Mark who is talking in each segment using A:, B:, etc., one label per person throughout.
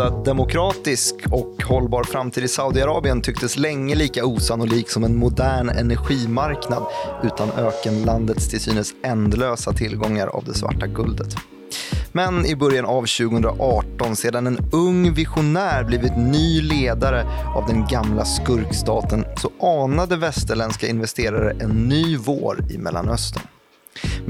A: någorlunda demokratisk och hållbar framtid i Saudiarabien tycktes länge lika osannolik som en modern energimarknad utan ökenlandets till synes ändlösa tillgångar av det svarta guldet. Men i början av 2018, sedan en ung visionär blivit ny ledare av den gamla skurkstaten, så anade västerländska investerare en ny vår i Mellanöstern.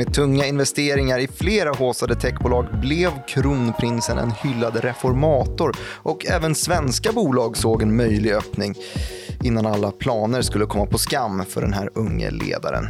A: Med tunga investeringar i flera håsade techbolag blev kronprinsen en hyllad reformator och även svenska bolag såg en möjlig öppning innan alla planer skulle komma på skam för den här unge ledaren.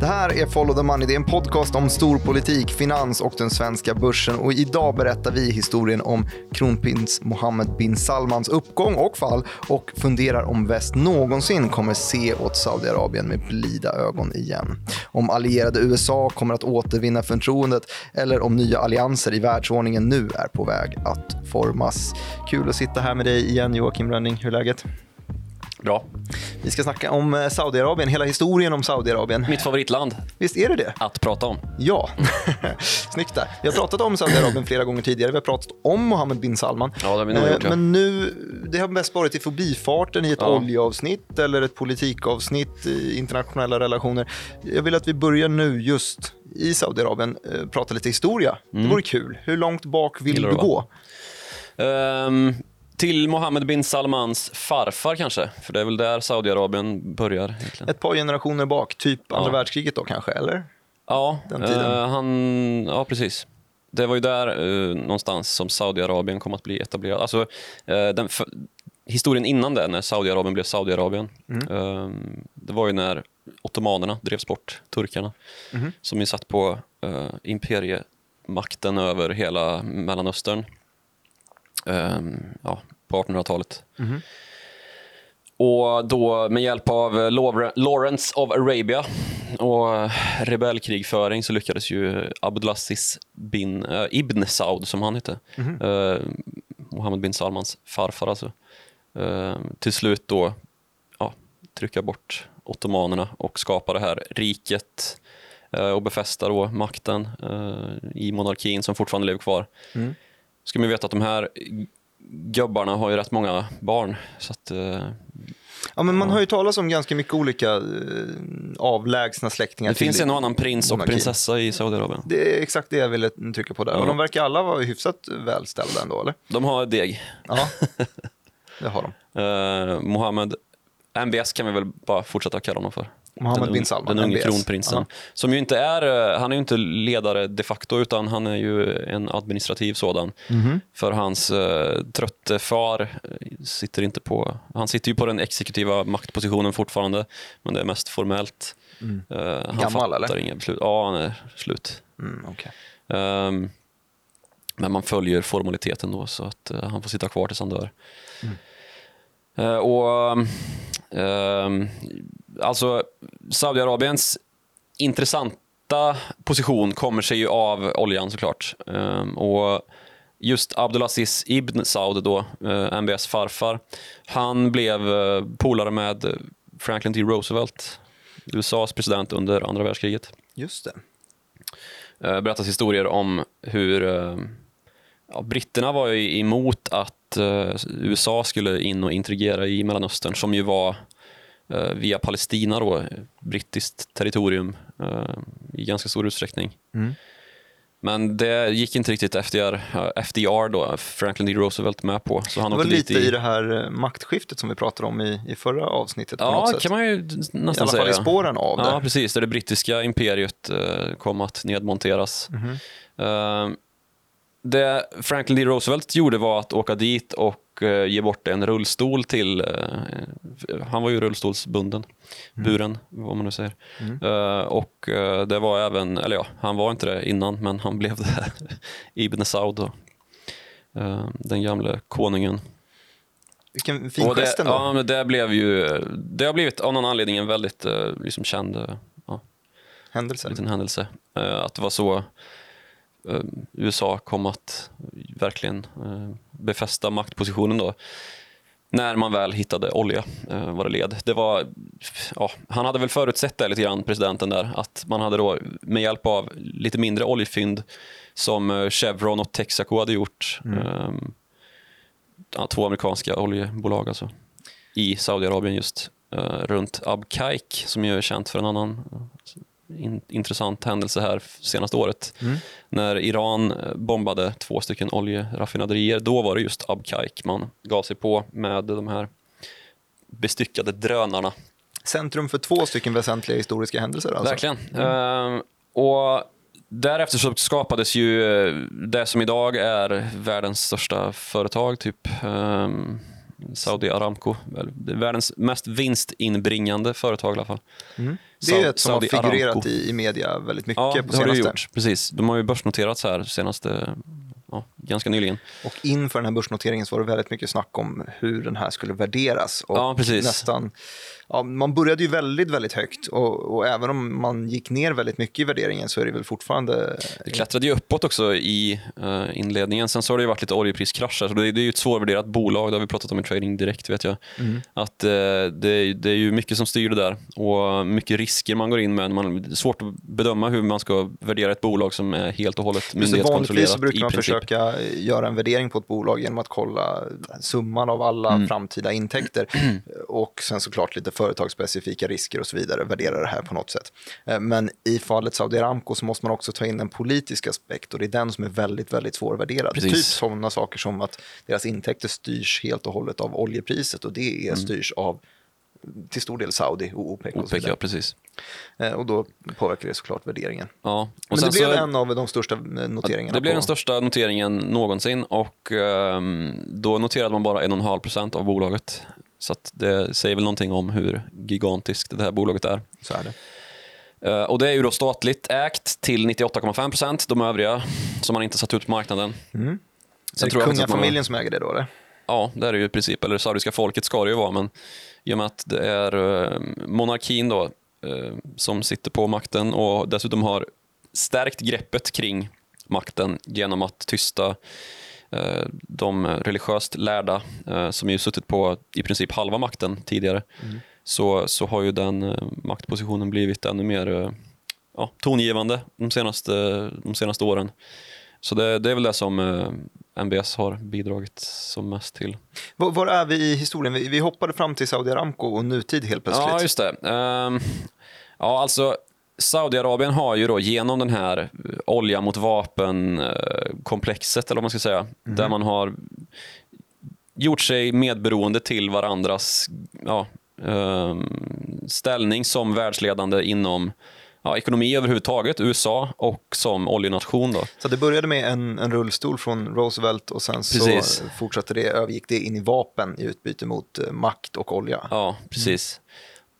A: Det här är Follow the Money. Det är en podcast om storpolitik, finans och den svenska börsen. Och idag berättar vi historien om kronprins Mohammed bin Salmans uppgång och fall och funderar om väst någonsin kommer se åt Saudiarabien med blida ögon igen. Om allierade USA kommer att återvinna förtroendet eller om nya allianser i världsordningen nu är på väg att formas. Kul att sitta här med dig igen Joakim Rönning. Hur är läget?
B: Bra.
A: Vi ska snacka om eh, Saudiarabien, hela historien om Saudiarabien.
B: Mitt favoritland
A: Visst är det det?
B: att prata om.
A: Ja, snyggt där. Vi har pratat om Saudiarabien flera gånger tidigare. Vi har pratat om Mohammed bin Salman.
B: Ja, det har vi nog
A: Eh,
B: gjort, ja.
A: Men nu, det har mest varit i förbifarten i ett
B: Ja.
A: oljeavsnitt eller ett politikavsnitt i internationella relationer. Jag vill att vi börjar nu just i Saudiarabien, eh, prata lite historia. Det vore kul. Hur långt bak vill
B: Mm. Gillar
A: du gå?
B: Ehm, till Mohammed bin Salmans farfar kanske, för det är väl där Saudiarabien börjar egentligen.
A: Ett par generationer bak, typ andra världskriget då kanske, eller?
B: Ja,
A: den tiden.
B: eh, han, ja precis. Det var ju där eh, någonstans som Saudiarabien kom att bli etablerad. Alltså, eh, den f- historien innan det, när Saudiarabien blev Saudiarabien, eh, det var ju när ottomanerna drevs bort, turkarna, som ju satt på eh, imperiemakten över hela Mellanöstern eh, ja, på 1800-talet. Och då med hjälp av Lawrence of Arabia och rebellkrigföring så lyckades ju Abdulaziz bin eh, Ibn Saud, som han hette, eh, Mohammed bin Salmans farfar alltså, eh, till slut då ja, trycka bort ottomanerna och skapa det här riket och befästa då makten i monarkin som fortfarande lever kvar. Ska man veta att de här gubbarna har ju rätt många barn. Så att, eh,
A: Ja, men man har ju talat om ganska mycket olika eh, avlägsna släktingar.
B: det finns en och annan prins och prinsessa i Saudiarabien.
A: Det är exakt det jag ville trycka på där.
B: Ja.
A: Och de verkar alla vara hyfsat välställda ändå, eller?
B: De har deg.
A: Ja, det har de.
B: Eh, Mohammed, MBS kan vi väl bara fortsätta kalla honom för.
A: Mohammed bin Salman,
B: Den unge
A: MBS.
B: kronprinsen.
A: Ja.
B: Som ju inte är, eh, han är ju inte ledare de facto utan han är ju en administrativ sådan.
A: Mhm.
B: För hans uh, trötte far eh, sitter inte på, han sitter ju på den exekutiva maktpositionen fortfarande men det är mest formellt. Eh, han
A: Mm. Gammal,
B: fattar
A: eller?
B: inga beslut. Ja, han är slut.
A: Mm, okej.
B: Ehm, men man följer formaliteten då så att eh, han får sitta kvar tills han dör. Eh, och ehm, Alltså Saudiarabiens intressanta position kommer sig ju av oljan såklart. Ehm, och just Abdulaziz Ibn Saud då, eh, MBS farfar, han blev eh, polare med Franklin D. Roosevelt, USAs president under andra världskriget
A: Just det.
B: eh, berättas historier om hur eh, ja, britterna var ju emot att USA skulle in och integrera i Mellanöstern som ju var via Palestina då, brittiskt territorium eh, i ganska stor utsträckning.
A: Mm.
B: Men det gick inte riktigt FDR, eh, FDR då, Franklin D. Roosevelt med på. Så han
A: Det var lite i det här eh, maktskiftet som vi pratade om i, i förra avsnittet
B: Ja, kan man ju
A: I
B: nästan
A: alla
B: säga.
A: fall i spåren av
B: Ja,
A: det.
B: precis. Där det brittiska imperiet eh, kom att nedmonteras.
A: Mhm.
B: Det Franklin D. Roosevelt gjorde var att åka dit och eh, ge bort en rullstol till... Eh, han var ju rullstolsbunden,
A: Mm.
B: buren, vad man nu säger. Eh, och det var även, eller ja, han var inte det innan, men han blev det. Ibn Saud då. Den gamle konungen.
A: Vilken fin
B: Och det,
A: gest ändå.
B: ja, men det blev ju, det har blivit av någon anledning en väldigt liksom, känd ja,
A: Händelse.
B: liten händelse. Att det var så USA kom att verkligen eh, befästa maktpositionen då. När man väl hittade olja, eh, vad det led. Det var, ja, han hade väl förutsett det lite grann, presidenten där, att man hade då med hjälp av lite mindre oljefynd som eh, Chevron och Texaco hade gjort, eh, ja, två amerikanska oljebolag alltså, i Saudiarabien just. Runt Abqaiq som ju är känt för en annan in, intressant händelse här senaste året. Mm. När Iran bombade två stycken oljeraffinaderier, då var det just Abqaiq man gav sig på med de här bestyckade drönarna.
A: Centrum för två stycken väsentliga historiska händelser alltså?
B: Verkligen. Mm. Uh, och Därefter så skapades ju eh, det som idag är världens största företag, typ um, Saudi Aramco. Världens mest vinstinbringande företag i alla fall.
A: Mm. Det är ju ett som har figurerat i, i media väldigt mycket
B: ja,
A: på
B: senaste. Ja, det har det gjort. Precis. De har ju börsnoterats här senaste ja, ganska nyligen.
A: Och inför den här börsnoteringen så var det väldigt mycket snack om hur den här skulle värderas. Och
B: ja, precis.
A: Nästan, ja, man började ju väldigt, väldigt högt och, och, även om man gick ner väldigt mycket i värderingen så är det väl fortfarande...
B: Det klättrade ju uppåt också i uh, inledningen. Sen så har det ju varit lite oljepriskrascher, så det, det är ju ett svårvärderat bolag, det har vi pratat om i trading direkt vet jag. Mm. Att uh, det, det, är ju mycket som styr det där och mycket risker man går in med. Man, det är svårt att bedöma hur man ska värdera ett bolag som är helt och hållet myndighetskontrollerat. Vanligtvis
A: brukar man försöka göra en värdering på ett bolag genom att kolla summan av alla mm. framtida intäkter och sen såklart lite företagsspecifika risker och så vidare, värdera det här på något sätt. Eh, men i fallet Saudi Aramco så måste man också ta in en politisk aspekt och det är den som är väldigt, väldigt svårvärderad. Precis. Typ sådana saker som att deras intäkter styrs helt och hållet av oljepriset och det är, mm. styrs av till stor del Saudi och OPEC. Och
B: OPEC ja, precis.
A: Eh, och då påverkar det såklart värderingen.
B: Ja.
A: Och Men det blev så, en av de största noteringarna.
B: Det blev den största noteringen någonsin och um, då noterade man bara 1,5 procent av bolaget. Så det säger väl någonting om hur gigantiskt det här bolaget är.
A: Så är det.
B: Uh, och det är ju då statligt ägt till 98,5 procent. De övriga som man inte satt ut på marknaden.
A: Mm. Sen är det kungafamiljen man... som äger det då? Eller?
B: Ja, det är det ju i princip. Eller saudiska folket ska det ju vara. Men i och med att det är uh, monarkin då, uh, som sitter på makten och dessutom har stärkt greppet kring makten genom att tysta Eh, de religiöst lärda eh, som ju suttit på i princip halva makten tidigare mm. så, så har ju den eh, maktpositionen blivit ännu mer ja, tongivande de senaste, de senaste åren. Så det, det är väl det som MBS har bidragit som mest till.
A: Var, var är vi i historien? Vi, vi hoppade fram till Saudi Aramco och nutid helt plötsligt.
B: Ja, just det. Um, ja, alltså Saudiarabien har ju då genom den här olja mot vapen-komplexet, eller vad man ska säga, mm. där man har gjort sig medberoende till varandras ja, um, ställning som världsledande inom ja, ekonomi överhuvudtaget, USA och som oljenation. Då.
A: Så det började med en, en rullstol från Roosevelt och sen precis. så fortsatte det, övergick det in i vapen i utbyte mot uh, makt och olja?
B: Ja, precis. Mm.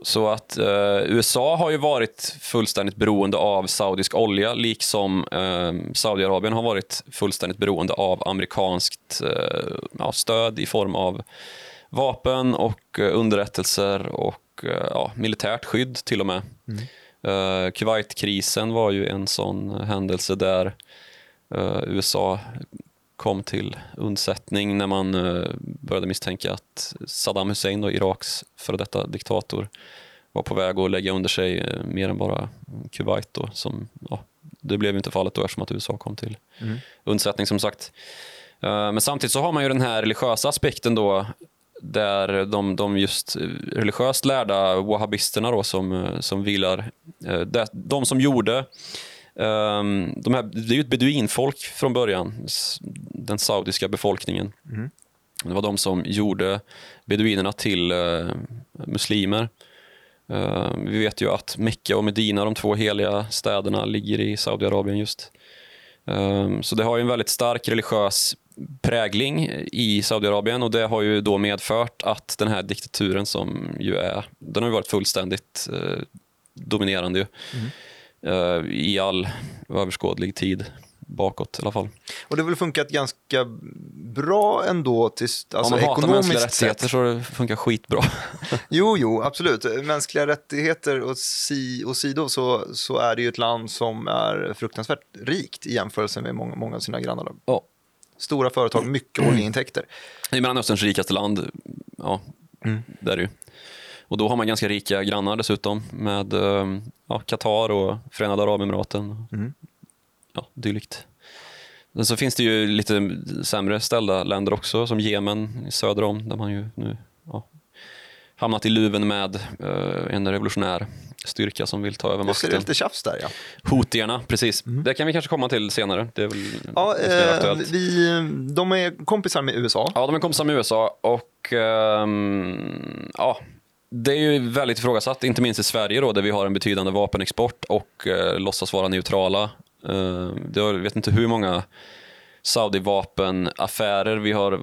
B: Så att eh, USA har ju varit fullständigt beroende av saudisk olja liksom eh, Saudiarabien har varit fullständigt beroende av amerikanskt eh, ja, stöd i form av vapen och eh, underrättelser och eh, ja, militärt skydd till och med. Mm. Eh, Kuwait-krisen var ju en sån händelse där USA kom till undsättning när man eh, började misstänka att Saddam Hussein, då, Iraks före detta diktator, var på väg att lägga under sig mer än bara Kuwait. Då, som, ja, det blev inte fallet då eftersom att USA kom till mm. undsättning som sagt. Men samtidigt så har man ju den här religiösa aspekten då där de, de just religiöst lärda wahhabisterna då som, som vilar, de som gjorde Um, de här, det är ju ett beduinfolk från början, den saudiska befolkningen. Mm. Det var de som gjorde beduinerna till uh, muslimer. Uh, vi vet ju att Mecka och Medina, de två heliga städerna, ligger i Saudiarabien just. Um, så det har ju en väldigt stark religiös prägling i Saudiarabien och det har ju då medfört att den här diktaturen som ju är, den har ju varit fullständigt uh, dominerande. Ju. Mm. Eh, i all överskådlig tid bakåt i alla fall.
A: Och det har väl funkat ganska bra ändå till, alltså Om man
B: hatar mänskliga rättigheter så det funkar skitbra.
A: jo, jo, absolut. Mänskliga rättigheter och, si, och sido så, så är det ju ett land som är fruktansvärt rikt i jämförelse med många, många av sina grannar.
B: Oh.
A: Stora företag, mycket oljeintäkter.
B: Det är Mellanösterns rikaste land. Ja, mm. det är det ju. Och då har man ganska rika grannar dessutom med ja, Qatar och Förenade Arabemiraten. Mm. Ja, dylikt. Sen så finns det ju lite sämre ställda länder också, som Jemen söder om, där man ju nu ja, hamnat i luven med eh, en revolutionär styrka som vill ta över
A: Det
B: makten.
A: lite tjafs där ja.
B: Hotierna, precis. Det kan vi kanske komma till senare. Det är väl
A: Ja,
B: det är
A: eh, vi, de är kompisar med USA.
B: Ja, de är kompisar med USA och ehm, ja, det är ju väldigt ifrågasatt, inte minst i Sverige då, där vi har en betydande vapenexport och uh, låtsas vara neutrala. Det har, jag vet inte hur många Saudi-vapenaffärer vi har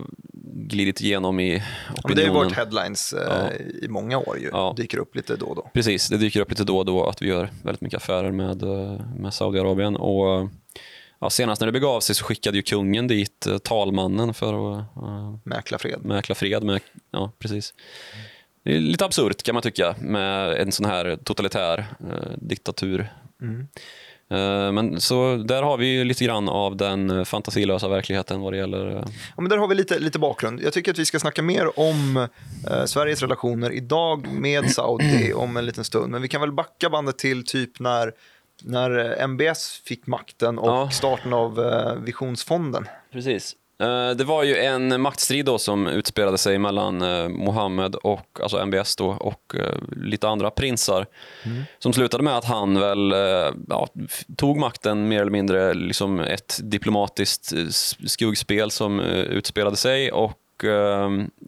B: glidit igenom i opinionen.
A: Det har varit headlines eh,
B: Ja.
A: i många år ju.
B: Ja.
A: Dyker upp lite då och då.
B: Precis, det dyker upp lite då och då att vi gör väldigt mycket affärer med, eh, med Saudiarabien. Och, ja, senast när det begav sig så skickade ju kungen dit eh, talmannen för att eh,
A: Mäkla fred.
B: mäkla fred. Med, ja, precis. Det är lite absurt kan man tycka med en sån här totalitär eh, diktatur.
A: Mm.
B: Eh, men så där har vi ju lite grann av den eh, fantasilösa verkligheten vad det gäller eh,
A: Ja, men där har vi lite, lite bakgrund. Jag tycker att vi ska snacka mer om eh, Sveriges relationer idag med Saudi om en liten stund. Men vi kan väl backa bandet till typ när, när MBS fick makten och
B: Ja.
A: starten av eh, Visionsfonden.
B: Precis. Eh, Det var ju en maktstrid då som utspelade sig mellan eh, Mohammed och alltså MBS då, och eh, lite andra prinsar. Som slutade med att han väl ja, tog makten mer eller mindre liksom ett diplomatiskt skuggspel som utspelade sig och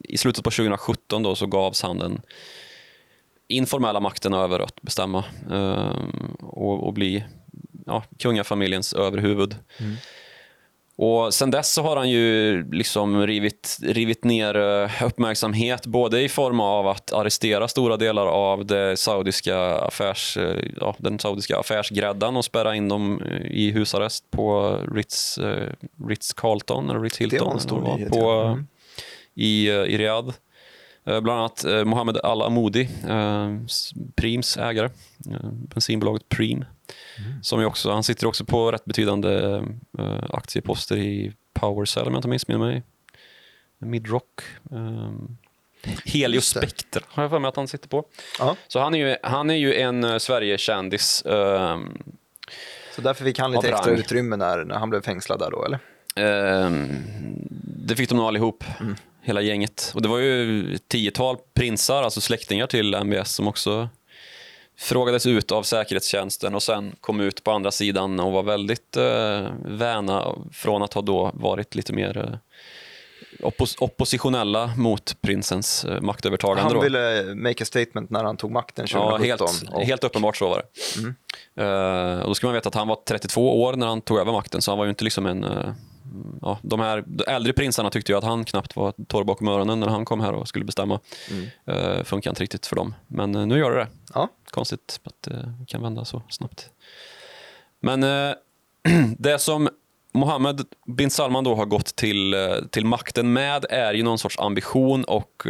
B: i slutet på 2017 då så gavs han den informella makten över att bestämma och, och bli ja, kungafamiljens överhuvud. Och sen dess så har han ju liksom rivit, rivit ner eh, uppmärksamhet både i form av att arrestera stora delar av det saudiska affärs, eh, ja, den saudiska affärsgräddan och spärra in dem eh, i husarrest på Ritz, Ritz Carlton eller Ritz Hilton
A: Det var en stor nyhet,
B: på,
A: ja. Mm.
B: i, i Riyadh. Eh, Bland annat eh, Mohammed Al-Amoudi, eh, Prims ägare, bensinbolaget Prim. Som ju också, han sitter också på rätt betydande aktieposter i Powercell om jag inte missminner mig. Midrock. Helio
A: Just det.
B: Spectre har jag för mig att han sitter på.
A: Ja.
B: Så han är ju, han är ju en Sverige-kändis. eh,
A: Så därför fick han lite extra
B: rang.
A: utrymme när, när han blev fängslad där då, eller?
B: Ehm, det fick de nog allihop, hela gänget. Och det var ju ett tiotal prinsar, alltså släktingar till MBS som också frågades ut av säkerhetstjänsten och sen kom ut på andra sidan och var väldigt eh, väna från att ha då varit lite mer eh, oppos- oppositionella mot prinsens eh, maktövertagande.
A: Han
B: då.
A: ville make a statement när han tog makten 2017.
B: Ja, helt,
A: och,
B: helt uppenbart så var det. Eh, och då ska man veta att han var 32 år när han tog över makten, så han var ju inte liksom en... ja, de här de äldre prinsarna tyckte ju att han knappt var torr bakom öronen när han kom här och skulle bestämma. Mm. funkar inte riktigt för dem. Men eh, nu gör det det.
A: ja.
B: Konstigt att det kan vända så snabbt. Men eh, det som Mohammed bin Salman då har gått till, till makten med är ju någon sorts ambition och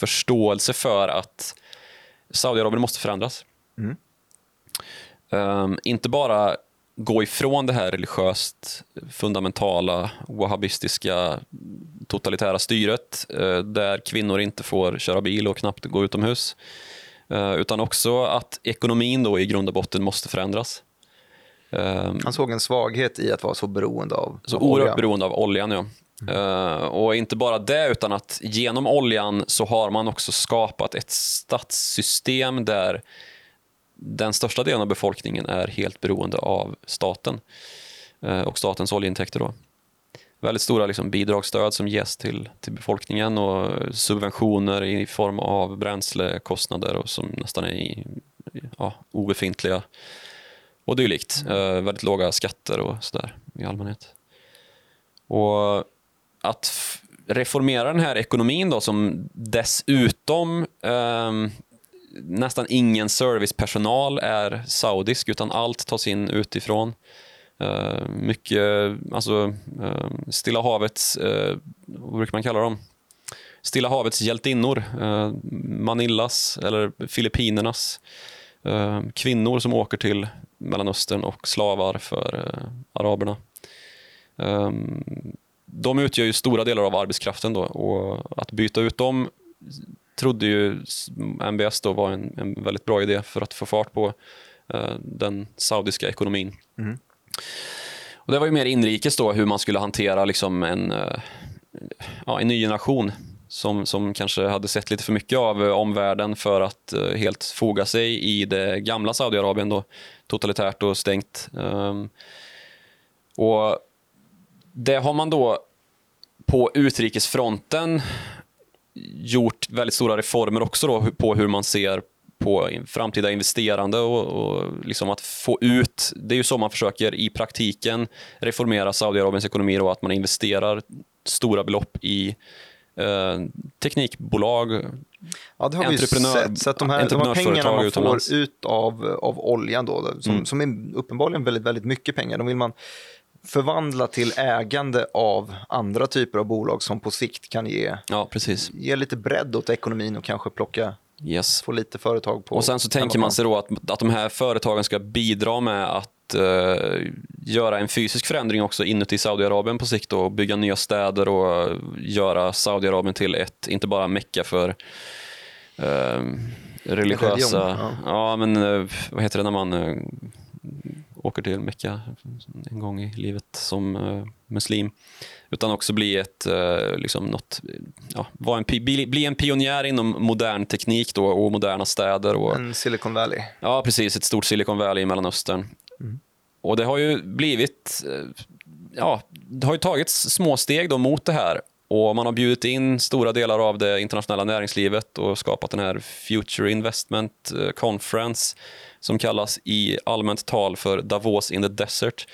B: förståelse för att Saudiarabien måste förändras.
A: Mm.
B: Ehm, inte bara gå ifrån det här religiöst fundamentala, wahhabistiska, totalitära styret eh, där kvinnor inte får köra bil och knappt gå utomhus. Eh, utan också att ekonomin då i grund och botten måste förändras. Ehm,
A: Han såg en svaghet i att vara så beroende av
B: så oerhört
A: olja.
B: beroende av oljan. Ja. Eh, och inte bara det, utan att genom oljan så har man också skapat ett statssystem där den största delen av befolkningen är helt beroende av staten eh, och statens oljeintäkter. Då. Väldigt stora liksom, bidragsstöd som ges till, till befolkningen och subventioner i form av bränslekostnader och som nästan är i, ja, obefintliga och dylikt. Eh, väldigt låga skatter och sådär i allmänhet. Och att reformera den här ekonomin då som dessutom ehm, nästan ingen servicepersonal är saudisk utan allt tas in utifrån. Uh, mycket, alltså uh, Stilla havets, uh, vad brukar man kalla dem? Stilla havets hjältinnor, Uh, Manillas eller Filippinernas kvinnor som åker till Mellanöstern och slavar för araberna. Ehm, de utgör ju stora delar av arbetskraften då och att byta ut dem trodde ju MBS då var en, en väldigt bra idé för att få fart på eh, den saudiska ekonomin. Och Och det var ju mer inrikes då, hur man skulle hantera liksom en, eh, ja, en ny generation som, som kanske hade sett lite för mycket av eh, omvärlden för att uh, helt foga sig i det gamla Saudiarabien, då, totalitärt och stängt. Um, och Det har man då på utrikesfronten gjort väldigt stora reformer också då, på hur man ser på framtida investerande och, och liksom att få ut, det är ju så man försöker i praktiken reformera Saudiarabiens ekonomi då, att man investerar stora belopp i eh, teknikbolag,
A: Ja, det har vi sett. Så att de här, de här pengarna man utomlands. får ut av, av oljan, då, som, mm. som är uppenbarligen väldigt, väldigt mycket pengar, de vill man förvandla till ägande av andra typer av bolag som på sikt kan ge,
B: ja, precis.
A: ge lite bredd åt ekonomin och kanske plocka
B: Yes.
A: Få lite företag på...
B: Och sen så tänker man sig då att, att de här företagen ska bidra med att uh, göra en fysisk förändring också inuti Saudiarabien på sikt och bygga nya städer och göra Saudiarabien till ett, inte bara mecka för uh, religiösa... Ja. ja. men uh, vad heter det när man åker till Mecka en gång i livet som muslim utan också bli ett, eh, liksom något, ja, vara en, bli, bli en pionjär inom modern teknik då, och moderna städer. Och,
A: en Silicon Valley.
B: Ja, precis. Ett stort Silicon Valley i Mellanöstern. Mm. Och det har ju blivit, eh, ja, det har ju tagits små steg då mot det här. Och Man har bjudit in stora delar av det internationella näringslivet och skapat den här Future Investment eh, Conference som kallas i allmänt tal för Davos in the Desert.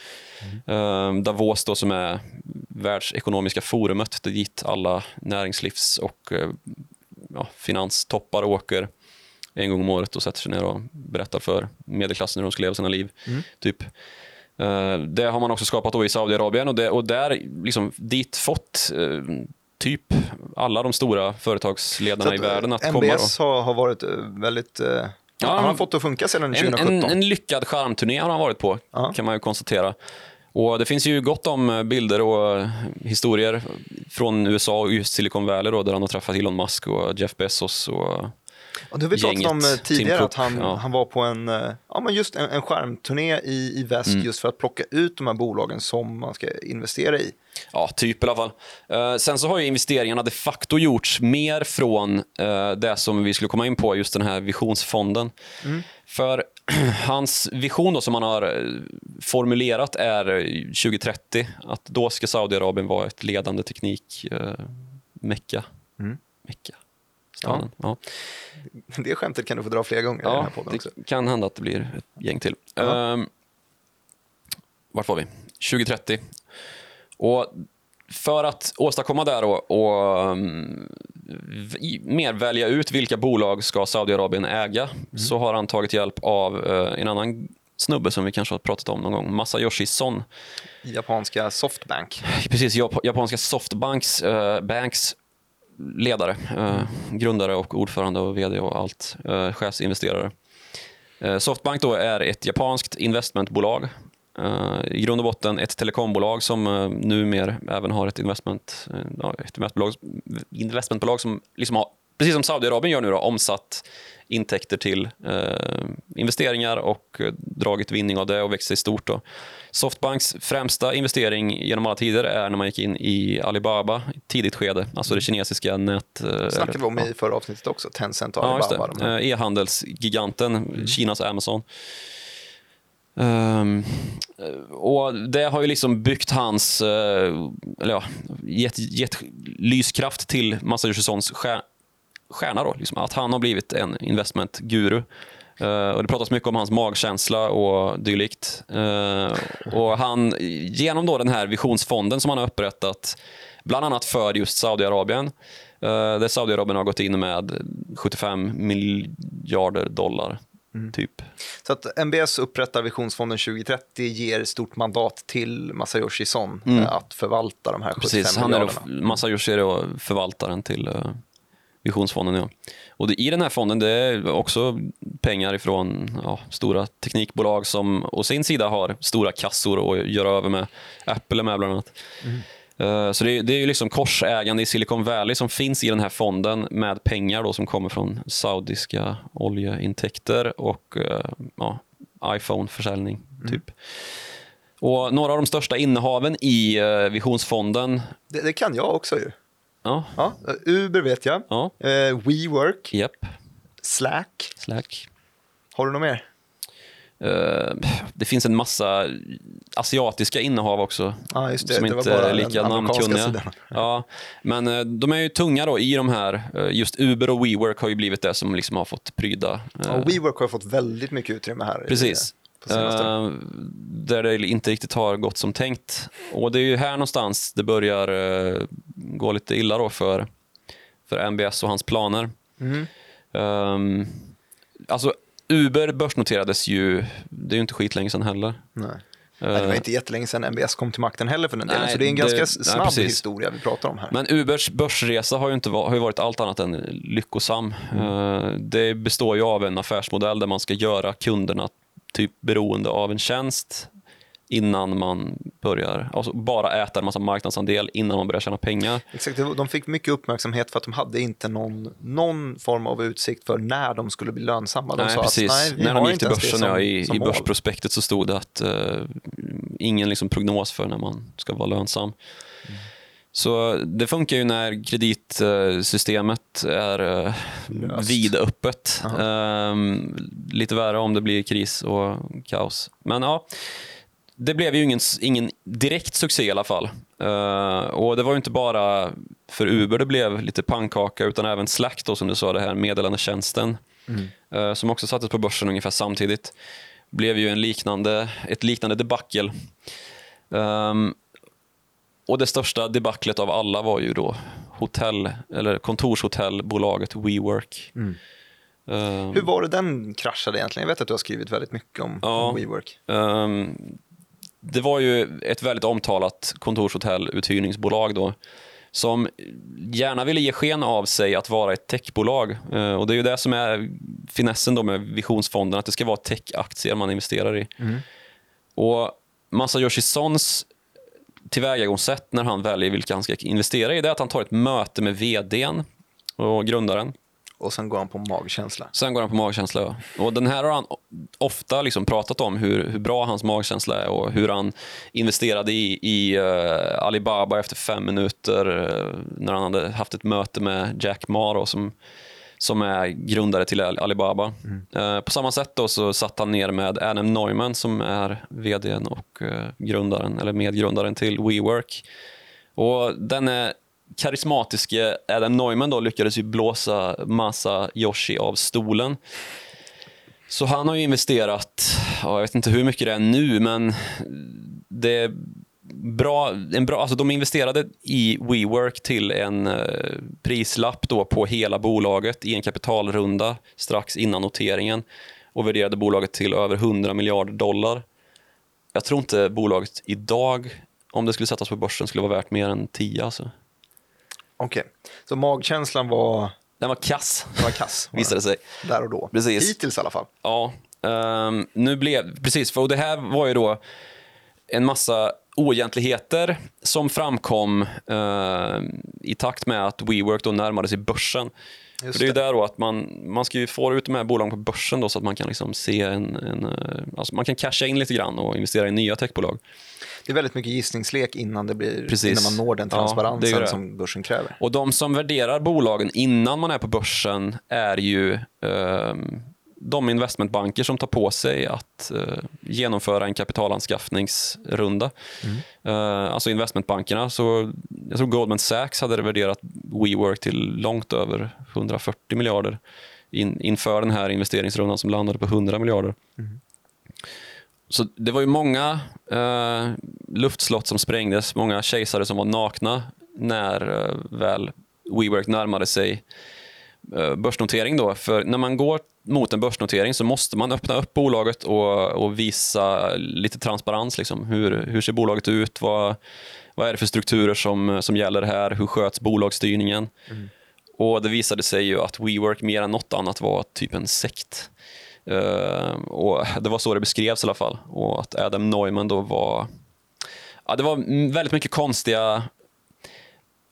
B: Mm. Davos då som är världsekonomiska forumet dit alla näringslivs och eh, ja, finanstoppar åker en gång om året och sätter sig ner och berättar för medelklassen hur de ska leva sina liv. Mm. Typ. Eh, det har man också skapat då i Saudiarabien och, det, och där liksom dit fått typ alla de stora företagsledarna i världen att
A: MBS
B: komma.
A: MBS har, har varit väldigt Ja, han har fått det att funka sedan 2017.
B: En, en, en lyckad charmturné har han varit på, ja. kan man ju konstatera. Och Det finns ju gott om bilder och historier från USA och just Silicon Valley då, där han har träffat Elon Musk och Jeff Bezos och
A: och det har vi pratat om eh, tidigare, att han, ja. han var på en, eh, ja, men just en, en skärmturné i, i väst mm. just för att plocka ut de här bolagen som man ska investera i.
B: Ja, typ i alla fall. Uh, sen så har ju investeringarna de facto gjorts mer från uh, det som vi skulle komma in på, just den här visionsfonden. Mm. För hans vision då, som han har formulerat är 2030, att då ska Saudiarabien vara ett ledande teknikmecka. Uh, mm. Mecka. Ja. ja.
A: Det skämtet kan du få dra fler gånger
B: ja,
A: i den här
B: det
A: också.
B: kan hända att det blir ett gäng till. Uh -huh. um, vart var vi? 2030. Och för att åstadkomma det och, och um, mer välja ut vilka bolag ska Saudiarabien äga mm. så har han tagit hjälp av uh, en annan snubbe som vi kanske har pratat om någon gång, Masayoshi Son.
A: Japanska Softbank.
B: Precis, japanska Softbanks uh, banks ledare, eh, grundare och ordförande och vd och allt, eh, chefsinvesterare. Eh, Softbank då är ett japanskt investmentbolag. Eh, I grund och botten ett telekombolag som eh, numera även har ett, investment, eh, ett investmentbolag, investmentbolag som liksom har, precis som Saudiarabien gör nu, då, omsatt intäkter till eh, investeringar och dragit vinning av det och växt sig stort. Då. Softbanks främsta investering genom alla tider är när man gick in i Alibaba i tidigt skede, alltså det kinesiska nät...
A: Eh, snackade vi om i förra avsnittet också, Tencent och Alibaba.
B: Ja, eh, E-handelsgiganten, mm. Kinas Amazon. Um, och Det har ju liksom byggt hans, uh, eller ja, gett, gett lyskraft till Sons stjärna. Då, liksom, att han har blivit en investmentguru. Uh, och det pratas mycket om hans magkänsla och dylikt. Uh, och han, genom då den här visionsfonden som han har upprättat, bland annat för just Saudiarabien, uh, där Saudiarabien har gått in med 75 miljarder dollar. Mm. Typ.
A: Så att MBS upprättar Visionsfonden 2030, ger stort mandat till Masayoshi Son mm. att förvalta de här 75 Precis, miljarderna.
B: Han är då, Masayoshi är då förvaltaren till Visionsfonden, ja. Och det, I den här fonden det är också pengar ifrån ja, stora teknikbolag som å sin sida har stora kassor att göra över med. Apple är med bland annat. Mm. Uh, så det, det, är ju liksom korsägande i Silicon Valley som finns i den här fonden med pengar då som kommer från saudiska oljeintäkter och uh, ja, iPhone-försäljning. Mm. typ. Och några av de största innehaven i eh, Visionsfonden,
A: Det, det kan jag också ju.
B: Ja,
A: Ja, Uber vet jag.
B: ja,
A: Eh, WeWork,
B: japp,
A: Slack.
B: Slack.
A: Har du något mer?
B: Eh, det finns en massa asiatiska innehav också.
A: Ja, just det.
B: som
A: Det
B: inte är lika namnkunniga. Ja, men eh, de är ju tunga då i de här. eh, Just Uber och WeWork har ju blivit det som liksom har fått pryda.
A: Och WeWork har fått väldigt mycket utrymme här.
B: Precis. Eh, där det inte riktigt har gått som tänkt. Och det är ju här någonstans det börjar eh, gå lite illa då för, för MBS och hans planer.
A: Mhm.
B: Um, alltså Uber börsnoterades ju, det är ju inte skitlänge sedan heller.
A: Nej. Nej, det var
B: Eh,
A: inte jättelänge sedan MBS kom till makten heller för den delen,
B: Nej,
A: så det är en
B: det-
A: ganska
B: nej,
A: snabb
B: precis.
A: historia vi pratar om här.
B: Men Ubers börsresa har ju, inte, har ju varit allt annat än lyckosam. Eh, Det består ju av en affärsmodell där man ska göra kunderna typ beroende av en tjänst innan man börjar, alltså bara äta en massa marknadsandel innan man börjar tjäna pengar.
A: Exakt, de fick mycket uppmärksamhet för att de hade inte någon, någon form av utsikt för när de skulle bli lönsamma. De
B: nej,
A: sa
B: precis.
A: att nej,
B: När de gick till börsen,
A: som,
B: ja, i, i börsprospektet så stod det att eh, ingen liksom prognos för när man ska vara lönsam.
A: Mm.
B: Så det funkar ju när kreditsystemet är eh,
A: Löst.
B: vidöppet. Ehm, lite värre om det blir kris och kaos. Men ja, det blev ju ingen, ingen direkt succé i alla fall. Eh, och det var ju inte bara för Uber det blev lite pannkaka utan även Slack då, som du sa, det här meddelandetjänsten eh, som också sattes på börsen ungefär samtidigt blev ju en liknande, ett liknande debacle. Ehm, och det största debaclet av alla var ju då hotell, eller kontorshotellbolaget WeWork. Ehm,
A: Hur var det den kraschade egentligen? Jag vet att du har skrivit väldigt mycket om,
B: Ja.
A: om WeWork.
B: Ehm, det var ju ett väldigt omtalat kontorshotell-uthyrningsbolag då som gärna ville ge sken av sig att vara ett techbolag. Eh, och Det är ju det som är finessen då med visionsfonden, att det ska vara techaktier man investerar i. Och Masayoshi Sons tillvägagångssätt när han väljer vilka han ska investera i, det är att han tar ett möte med vdn och grundaren.
A: Och sen går han på magkänsla.
B: Sen går han på magkänsla. Ja. Och den här har han ofta liksom pratat om, hur, hur bra hans magkänsla är och hur han investerade i, i eh, Alibaba efter fem minuter eh, när han hade haft ett möte med Jack Ma då, som, som är grundare till Al- Alibaba. Eh, på samma sätt då så satt han ner med Adam Neumann som är vdn och eh, grundaren, eller medgrundaren till WeWork. Och den är karismatiske Adam Neumann då lyckades ju blåsa Masa Yoshi av stolen. Så han har ju investerat, ja, jag vet inte hur mycket det är nu, men det bra, en bra, alltså de investerade i WeWork till en eh, prislapp då på hela bolaget i en kapitalrunda strax innan noteringen och värderade bolaget till över 100 miljarder dollar. Jag tror inte bolaget idag, om det skulle sättas på börsen, skulle vara värt mer än 10 alltså.
A: Okej, så magkänslan var,
B: Den var kass,
A: var kass
B: visade sig.
A: den, där och då.
B: Precis.
A: Hittills i alla fall.
B: Ja, ehm, nu blev, precis, för det här var ju då en massa oegentligheter som framkom ehm, i takt med att WeWork då närmade sig börsen.
A: Just
B: för det är där då att man, man ska ju få ut de här bolagen på börsen då så att man kan liksom se en, en eh, alltså man kan casha in lite grann och investera i nya techbolag.
A: Det är väldigt mycket gissningslek innan, det blir,
B: Precis.
A: innan man når den
B: Ja, det
A: transparensen
B: det.
A: som börsen kräver.
B: Och de som värderar bolagen innan man är på börsen är ju ehm, de investmentbanker som tar på sig att eh, genomföra en kapitalanskaffningsrunda. Eh, alltså investmentbankerna. Så jag tror Goldman Sachs hade värderat WeWork till långt över 140 miljarder in, inför den här investeringsrundan som landade på 100 miljarder. Så det var ju många eh, luftslott som sprängdes, många kejsare som var nakna när eh, väl WeWork närmade sig börsnotering. Då. För när man går mot en börsnotering så måste man öppna upp bolaget och, och visa lite transparens. Liksom. Hur, hur ser bolaget ut? Vad, vad är det för strukturer som, som gäller här? Hur sköts bolagsstyrningen? Och Det visade sig ju att WeWork mer än något annat var typ en sekt. Eh, och Det var så det beskrevs i alla fall. Och att Adam Neumann då var... Ja, det var mm, väldigt mycket konstiga